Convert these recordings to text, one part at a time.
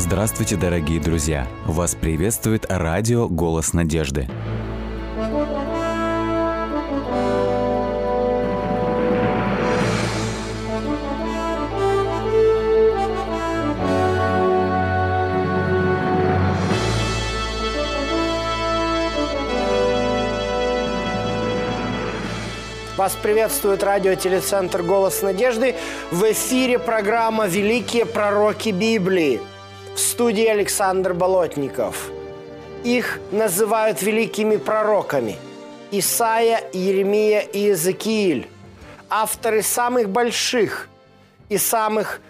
Здравствуйте, дорогие друзья! Вас приветствует радио «Голос надежды». Вас приветствует радиотелецентр «Голос надежды». В эфире программа «Великие пророки Библии». В студии Александр Болотников. Их называют великими пророками. Исаия, Еремия и Иезекииль. Авторы самых больших и самых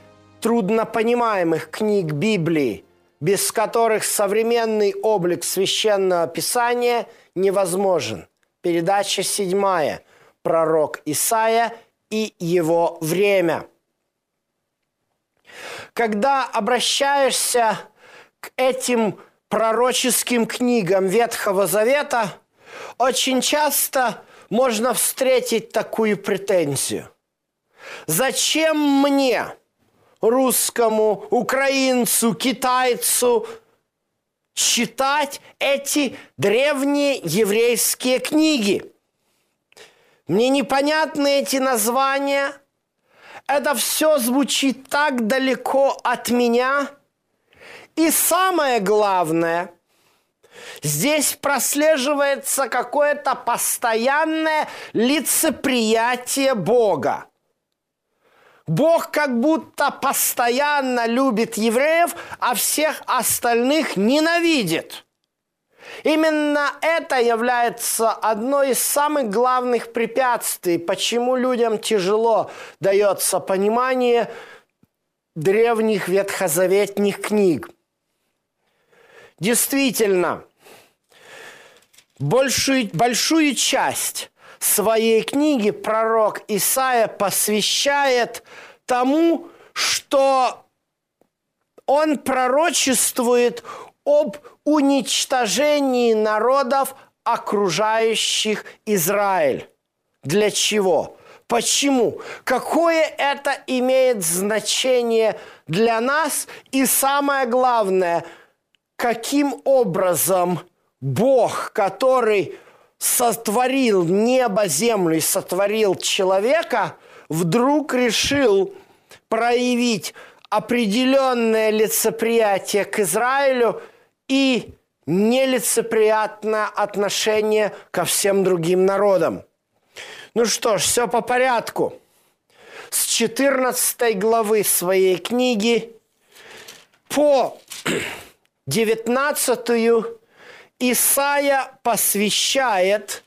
труднопонимаемых книг Библии, без которых современный облик священного писания невозможен. Передача седьмая – пророк Исаия и его время. Когда обращаешься к этим пророческим книгам Ветхого Завета, очень часто можно встретить такую претензию. Зачем мне, русскому, украинцу, китайцу, читать эти древние еврейские книги? Мне непонятны эти названия. Это все звучит так далеко от меня. И самое главное, здесь прослеживается какое-то постоянное лицеприятие Бога. Бог как будто постоянно любит евреев, а всех остальных ненавидит – Именно это является одной из самых главных препятствий, почему людям тяжело дается понимание древних ветхозаветных книг. Действительно, большую, большую часть своей книги пророк Исаия посвящает тому, что он пророчествует об уничтожении народов, окружающих Израиль. Для чего? Почему? Какое это имеет значение для нас? И самое главное, каким образом Бог, который сотворил небо, землю и сотворил человека, вдруг решил проявить определенное лицеприятие к Израилю и нелицеприятное отношение ко всем другим народам. Ну что ж, все по порядку. С 14 главы своей книги по 19 Исаия посвящает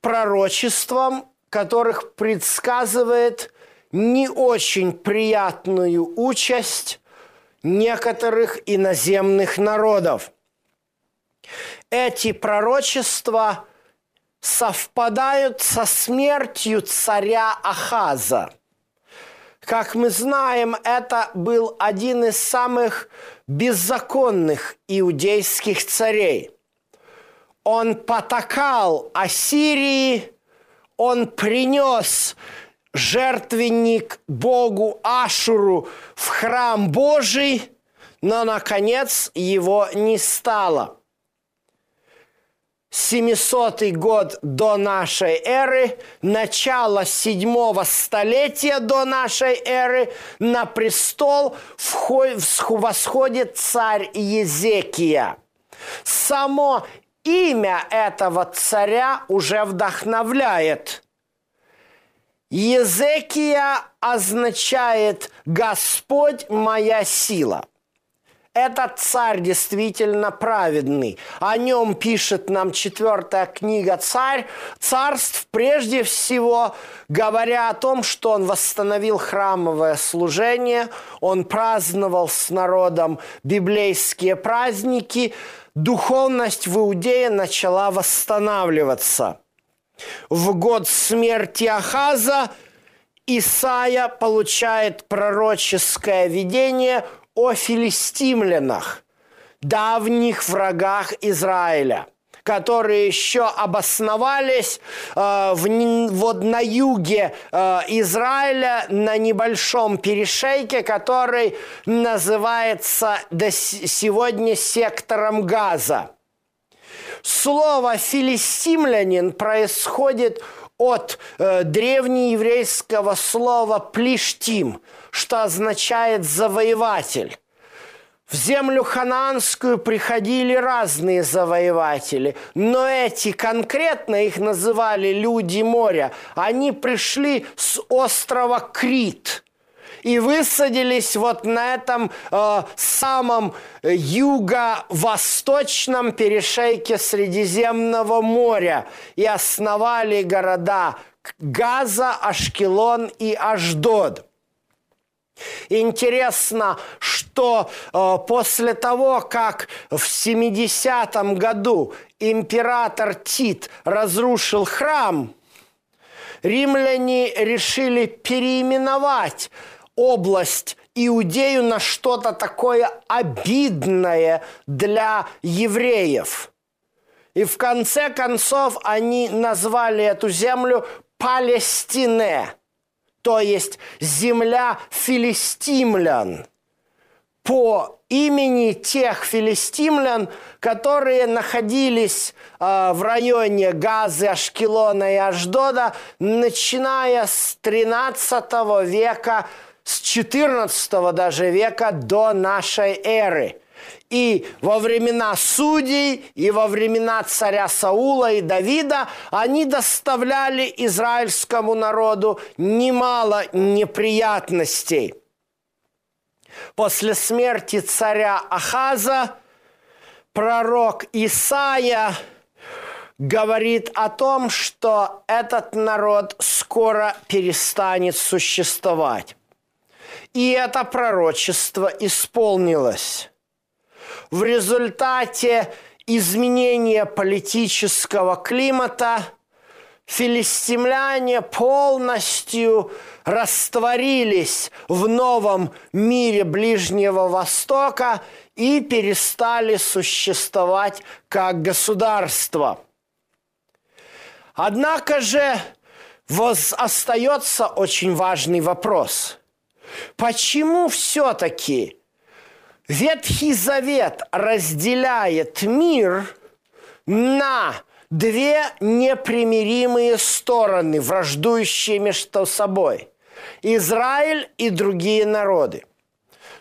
пророчествам, которых предсказывает не очень приятную участь некоторых иноземных народов. Эти пророчества совпадают со смертью царя Ахаза. Как мы знаем, это был один из самых беззаконных иудейских царей. Он потакал Ассирии, он принес жертвенник Богу Ашуру в храм Божий, но, наконец, его не стало. 700 год до нашей эры, начало седьмого столетия до нашей эры, на престол восходит царь Езекия. Само имя этого царя уже вдохновляет – Езекия означает «Господь моя сила». Этот царь действительно праведный. О нем пишет нам четвертая книга «Царь», «Царств», прежде всего говоря о том, что он восстановил храмовое служение, он праздновал с народом библейские праздники, духовность в Иудее начала восстанавливаться – в год смерти Ахаза Исаия получает пророческое видение о филистимлянах, давних врагах Израиля, которые еще обосновались э, в, вот на юге э, Израиля на небольшом перешейке, который называется до сегодня сектором Газа. Слово «филистимлянин» происходит от э, древнееврейского слова «плештим», что означает «завоеватель». В землю хананскую приходили разные завоеватели, но эти конкретно их называли люди моря. Они пришли с острова Крит и высадились вот на этом э, самом юго-восточном перешейке Средиземного моря и основали города Газа, Ашкелон и Аждод. Интересно, что э, после того, как в 70-м году император Тит разрушил храм, римляне решили переименовать область Иудею на что-то такое обидное для евреев. И в конце концов они назвали эту землю Палестине – то есть земля филистимлян, по имени тех филистимлян, которые находились э, в районе Газы, Ашкелона и Аждода, начиная с 13 века, с 14 даже века до нашей эры – и во времена судей, и во времена царя Саула и Давида они доставляли израильскому народу немало неприятностей. После смерти царя Ахаза пророк Исаия говорит о том, что этот народ скоро перестанет существовать. И это пророчество исполнилось в результате изменения политического климата филистимляне полностью растворились в новом мире Ближнего Востока и перестали существовать как государство. Однако же остается очень важный вопрос. Почему все-таки Ветхий Завет разделяет мир на две непримиримые стороны, враждующие между собой. Израиль и другие народы.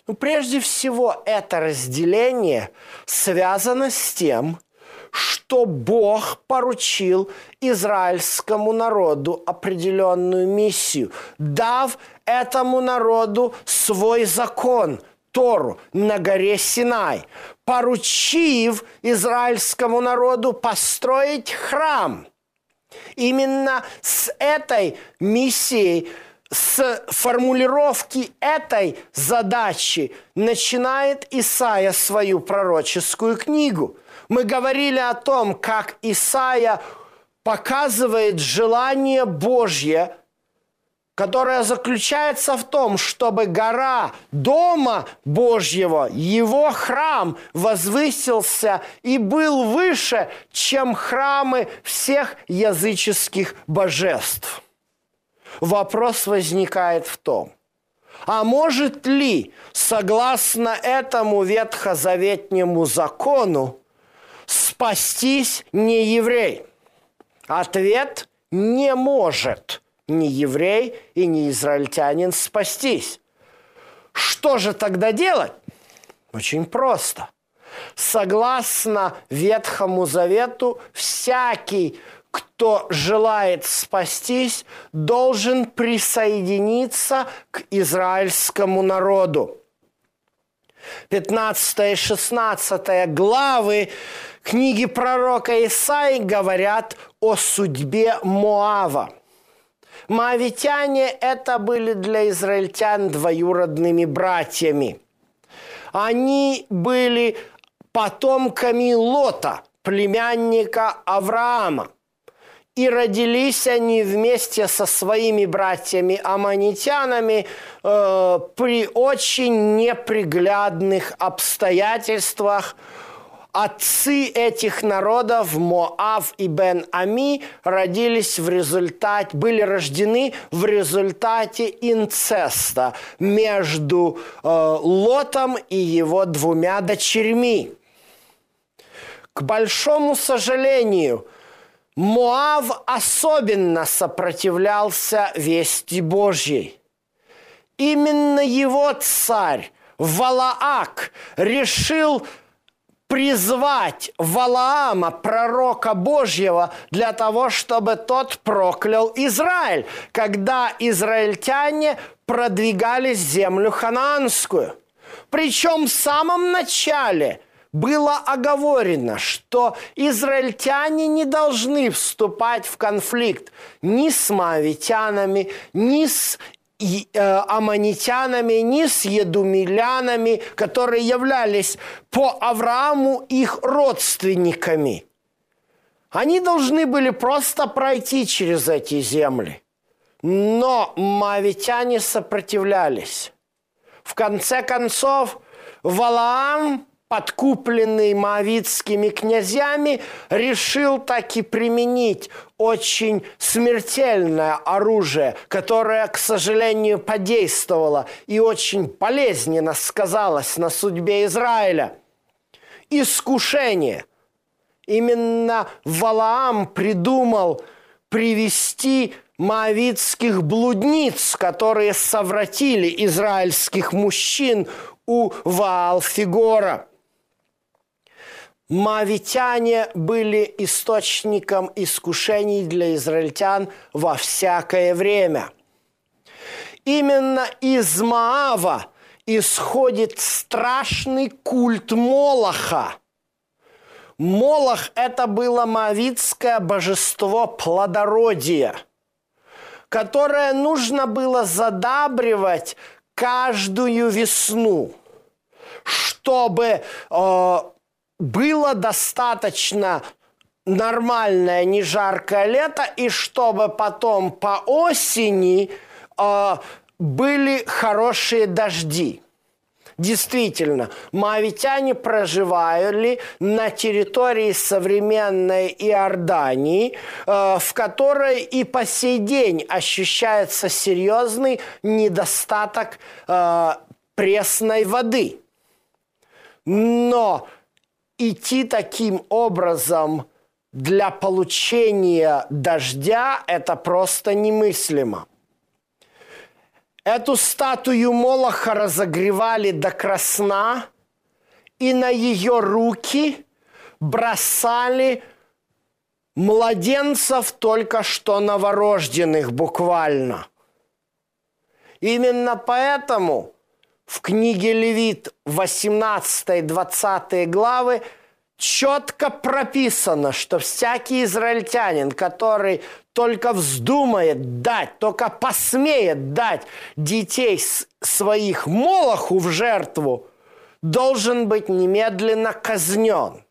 Ну, прежде всего, это разделение связано с тем, что Бог поручил израильскому народу определенную миссию, дав этому народу свой закон – Тору на горе Синай, поручив израильскому народу построить храм. Именно с этой миссией, с формулировки этой задачи начинает Исаия свою пророческую книгу. Мы говорили о том, как Исаия показывает желание Божье – которая заключается в том, чтобы гора Дома Божьего, его храм, возвысился и был выше, чем храмы всех языческих божеств. Вопрос возникает в том, а может ли, согласно этому ветхозаветнему закону, спастись не еврей? Ответ – не может – ни еврей и ни израильтянин спастись. Что же тогда делать? Очень просто. Согласно Ветхому Завету, всякий, кто желает спастись, должен присоединиться к израильскому народу. 15 и 16 главы книги пророка Исаи говорят о судьбе Моава – Моавитяне – это были для израильтян двоюродными братьями. Они были потомками Лота, племянника Авраама. И родились они вместе со своими братьями-аманитянами э, при очень неприглядных обстоятельствах. отцы этих народов, Моав и Бен Ами, родились в результате, были рождены в результате инцеста между э, Лотом и его двумя дочерьми. К большому сожалению, Моав особенно сопротивлялся вести Божьей. Именно его царь Валаак решил призвать Валаама, пророка Божьего, для того, чтобы тот проклял Израиль, когда израильтяне продвигались землю ханаанскую. Причем в самом начале было оговорено, что израильтяне не должны вступать в конфликт ни с мавитянами, ни с и, э, аманитянами, ни с едумилянами, которые являлись по Аврааму их родственниками. Они должны были просто пройти через эти земли. Но мавитяне сопротивлялись. В конце концов, Валаам подкупленный моавитскими князьями, решил таки применить очень смертельное оружие, которое, к сожалению, подействовало и очень болезненно сказалось на судьбе Израиля. Искушение. Именно Валаам придумал привести моавитских блудниц, которые совратили израильских мужчин у Ваалфигора – Мавитяне были источником искушений для израильтян во всякое время. Именно из Маава исходит страшный культ Молоха. Молох – это было маавитское божество плодородия, которое нужно было задабривать каждую весну, чтобы э, было достаточно нормальное, не жаркое лето, и чтобы потом по осени э, были хорошие дожди. Действительно, маавитяне проживали на территории современной Иордании, э, в которой и по сей день ощущается серьезный недостаток э, пресной воды. Но идти таким образом для получения дождя – это просто немыслимо. Эту статую Молоха разогревали до красна, и на ее руки бросали младенцев только что новорожденных буквально. Именно поэтому – в книге Левит 18-20 главы четко прописано, что всякий израильтянин, который только вздумает дать, только посмеет дать детей своих Молоху в жертву, должен быть немедленно казнен.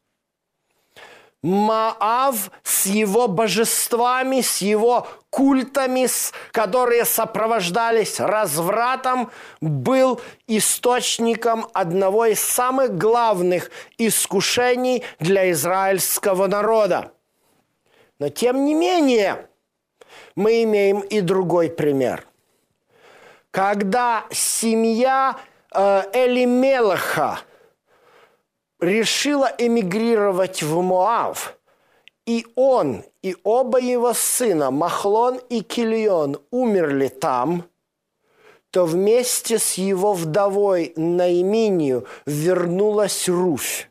Маав с его божествами, с его культами, которые сопровождались развратом, был источником одного из самых главных искушений для израильского народа. Но тем не менее, мы имеем и другой пример. Когда семья э, Элимелаха – решила эмигрировать в Моав, и он, и оба его сына, Махлон и Кильон, умерли там, то вместе с его вдовой Наиминию вернулась Руфь,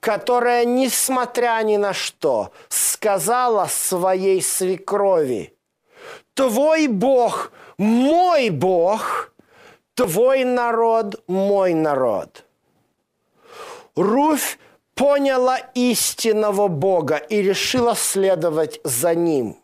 которая, несмотря ни на что, сказала своей свекрови, «Твой Бог, мой Бог, твой народ, мой народ». Руфь поняла истинного Бога и решила следовать за ним.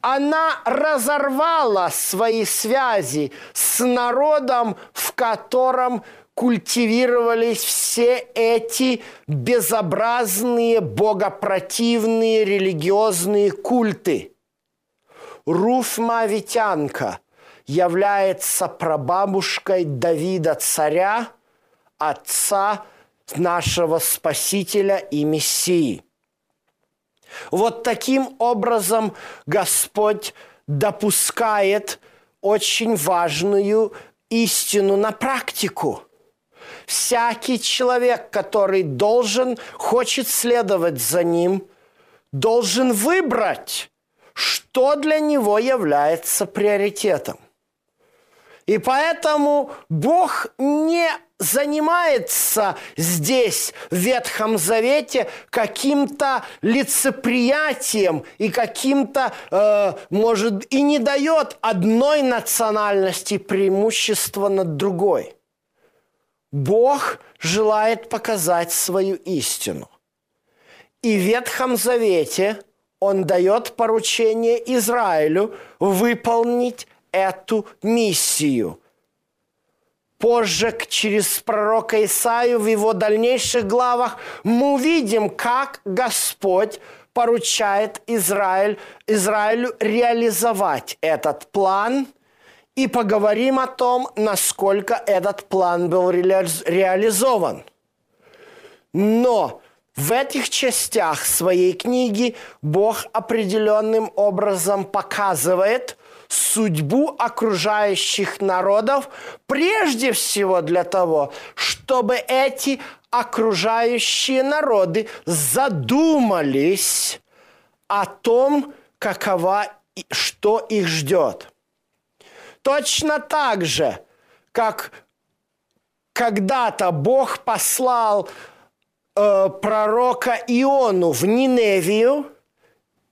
Она разорвала свои связи с народом, в котором культивировались все эти безобразные, богопротивные религиозные культы. Руф Мавитянка является прабабушкой Давида царя, отца нашего Спасителя и Мессии. Вот таким образом Господь допускает очень важную истину на практику. Всякий человек, который должен, хочет следовать за ним, должен выбрать, что для него является приоритетом. И поэтому Бог не занимается здесь, в Ветхом Завете, каким-то лицеприятием и каким-то, э, может, и не дает одной национальности преимущества над другой. Бог желает показать свою истину. И в Ветхом Завете Он дает поручение Израилю выполнить эту миссию – позже через пророка Исаию в его дальнейших главах мы увидим, как Господь поручает Израиль, Израилю реализовать этот план и поговорим о том, насколько этот план был реализован. Но в этих частях своей книги Бог определенным образом показывает – судьбу окружающих народов, прежде всего для того, чтобы эти окружающие народы задумались о том, какова, что их ждет. Точно так же, как когда-то Бог послал э, пророка Иону в Ниневию,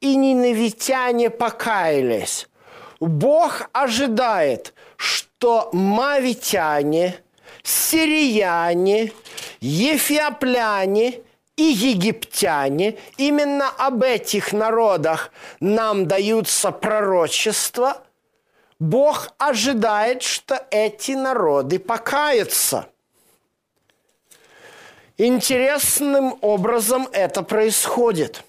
и ниневитяне покаялись. Бог ожидает, что мавитяне, сирияне, ефиопляне и египтяне, именно об этих народах нам даются пророчества, Бог ожидает, что эти народы покаются. Интересным образом это происходит.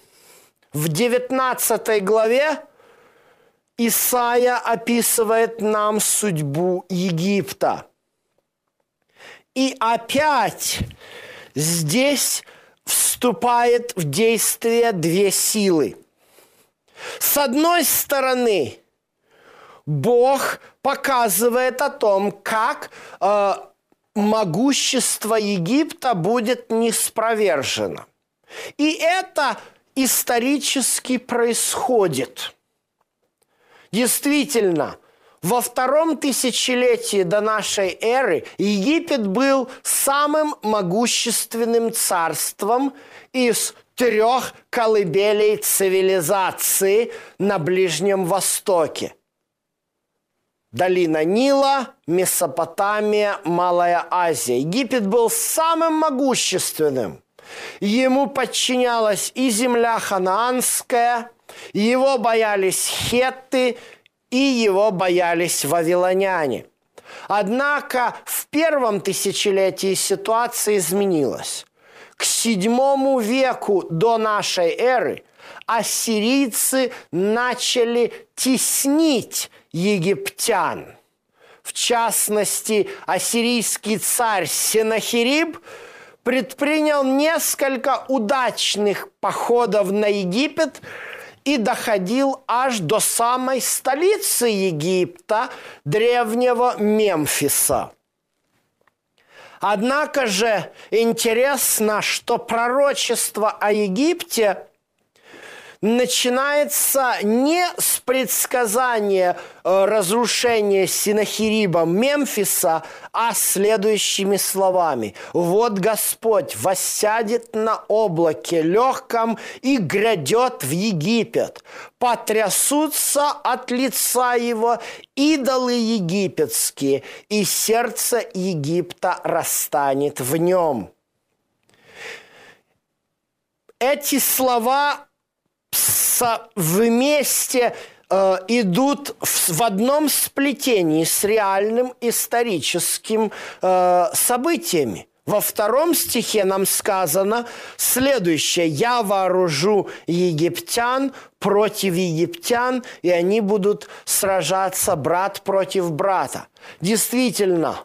В 19 главе Исаия описывает нам судьбу Египта. И опять здесь вступает в действие две силы. С одной стороны, Бог показывает о том, как э, могущество Египта будет неспровержено. И это исторически происходит – Действительно, во втором тысячелетии до нашей эры Египет был самым могущественным царством из трех колыбелей цивилизации на Ближнем Востоке. Долина Нила, Месопотамия, Малая Азия. Египет был самым могущественным. Ему подчинялась и земля ханаанская – его боялись хетты и его боялись вавилоняне. Однако в первом тысячелетии ситуация изменилась. К седьмому веку до нашей эры ассирийцы начали теснить египтян. В частности, ассирийский царь Сенахириб предпринял несколько удачных походов на Египет – и доходил аж до самой столицы Египта, древнего Мемфиса. Однако же интересно, что пророчество о Египте начинается не с предсказания э, разрушения Синахириба Мемфиса, а следующими словами. «Вот Господь воссядет на облаке легком и грядет в Египет. Потрясутся от лица его идолы египетские, и сердце Египта расстанет в нем». Эти слова вместе э, идут в, в одном сплетении с реальным историческим э, событиями. Во втором стихе нам сказано следующее. «Я вооружу египтян против египтян, и они будут сражаться брат против брата». Действительно,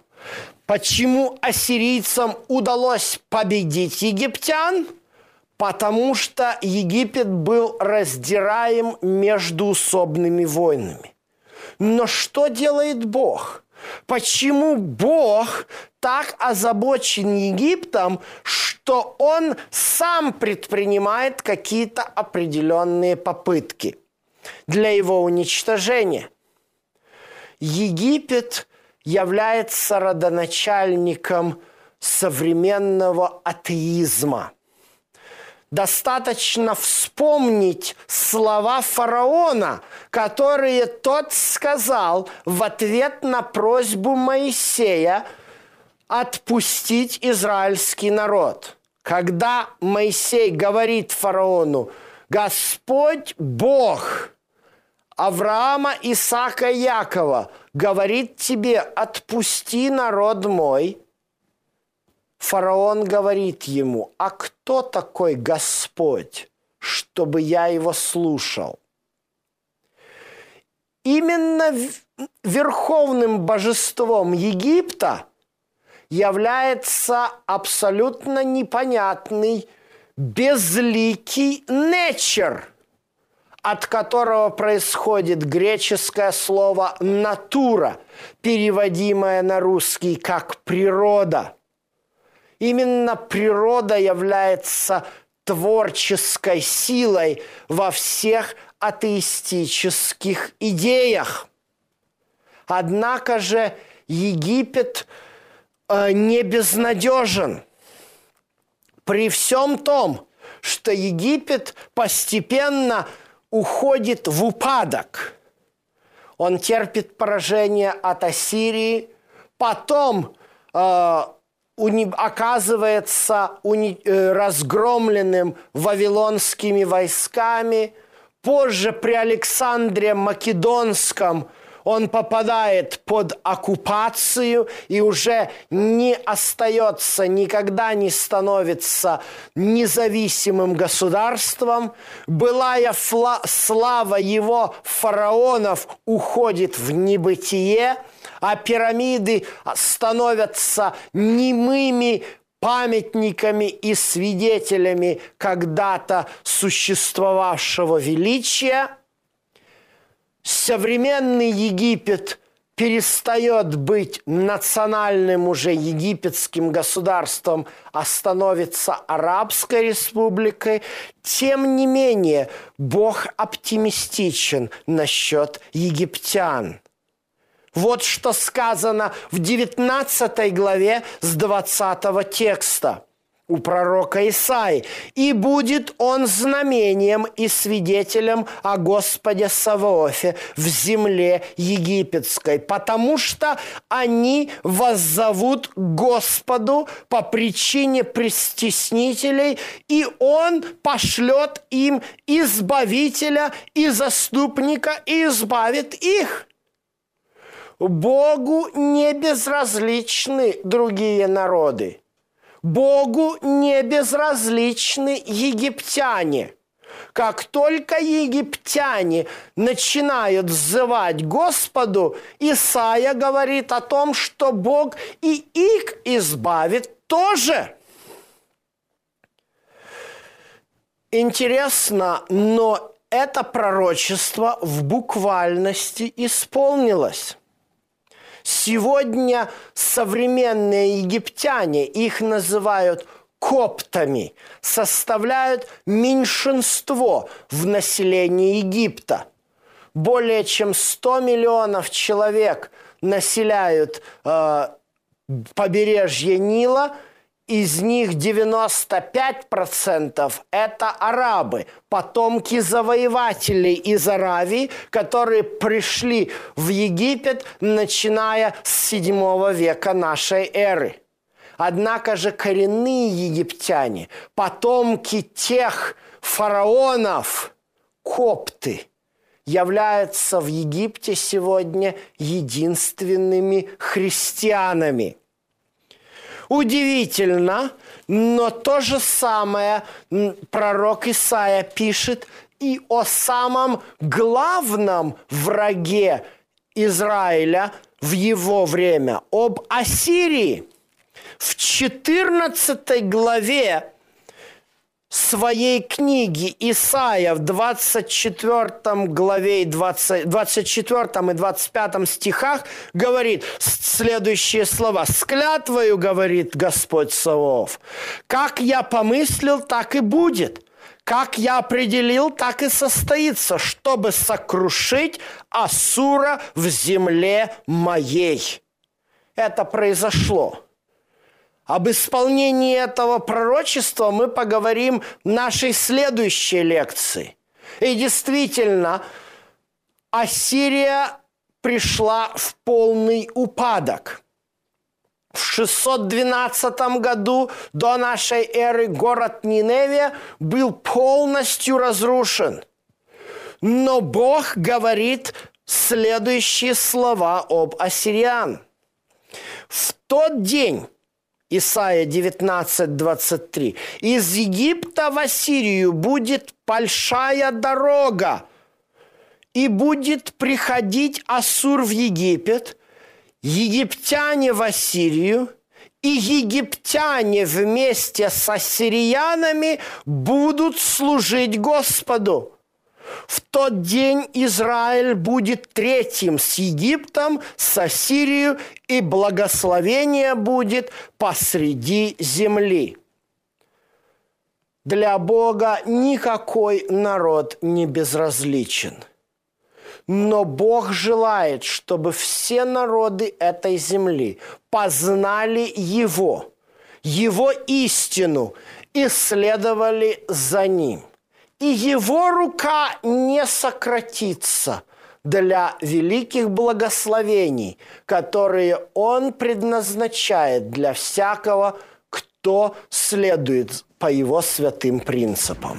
Почему ассирийцам удалось победить египтян? Потому что Египет был раздираем междуусобными войнами. Но что делает Бог? Почему Бог так озабочен Египтом, что он сам предпринимает какие-то определенные попытки для его уничтожения? Египет является родоначальником современного атеизма. Достаточно вспомнить слова фараона, которые тот сказал в ответ на просьбу Моисея отпустить израильский народ. Когда Моисей говорит фараону, Господь Бог Авраама, Исаака, Якова говорит тебе, отпусти народ мой. Фараон говорит ему, а кто такой Господь, чтобы я его слушал? Именно верховным божеством Египта является абсолютно непонятный, безликий нечер – от которого происходит греческое слово «натура», переводимое на русский как «природа». Именно природа является творческой силой во всех атеистических идеях. Однако же Египет э, не безнадежен. При всем том, что Египет постепенно уходит в упадок. Он терпит поражение от Ассирии, потом э, уни, оказывается уни, э, разгромленным вавилонскими войсками. Позже при Александре Македонском он попадает под оккупацию и уже не остается, никогда не становится независимым государством. Былая слава его фараонов уходит в небытие, а пирамиды становятся немыми памятниками и свидетелями когда-то существовавшего величия – современный Египет перестает быть национальным уже египетским государством, а становится Арабской республикой, тем не менее Бог оптимистичен насчет египтян. Вот что сказано в 19 главе с 20 текста – у пророка Исаи. «И будет он знамением и свидетелем о Господе Саваофе в земле египетской, потому что они воззовут Господу по причине престеснителей, и Он пошлет им избавителя и заступника и избавит их». Богу не безразличны другие народы – Богу не безразличны египтяне. Как только египтяне начинают взывать Господу, Исаия говорит о том, что Бог и их избавит тоже. Интересно, но это пророчество в буквальности исполнилось. Сегодня современные египтяне, их называют коптами, составляют меньшинство в населении Египта. Более чем 100 миллионов человек населяют э, побережье Нила – из них 95% это арабы, потомки завоевателей из Аравии, которые пришли в Египет, начиная с 7 века нашей эры. Однако же коренные египтяне, потомки тех фараонов, копты, являются в Египте сегодня единственными христианами – Удивительно, но то же самое пророк Исаия пишет и о самом главном враге Израиля в его время об Ассирии. В 14 главе своей книги Исаия в 24 главе 20, 24 и 25 стихах говорит следующие слова. «С клятвою, говорит Господь Савов, как я помыслил, так и будет». Как я определил, так и состоится, чтобы сокрушить Асура в земле моей. Это произошло. Об исполнении этого пророчества мы поговорим в нашей следующей лекции. И действительно, Ассирия пришла в полный упадок. В 612 году до нашей эры город Ниневия был полностью разрушен. Но Бог говорит следующие слова об ассириан. В тот день Исайя 19, 23. «Из Египта в Ассирию будет большая дорога, и будет приходить Ассур в Египет, египтяне в Ассирию, и египтяне вместе с ассириянами будут служить Господу». В тот день Израиль будет третьим с Египтом, с Ассирией, и благословение будет посреди земли. Для Бога никакой народ не безразличен. Но Бог желает, чтобы все народы этой земли познали Его, Его истину и следовали за Ним и его рука не сократится для великих благословений, которые он предназначает для всякого, кто следует по его святым принципам.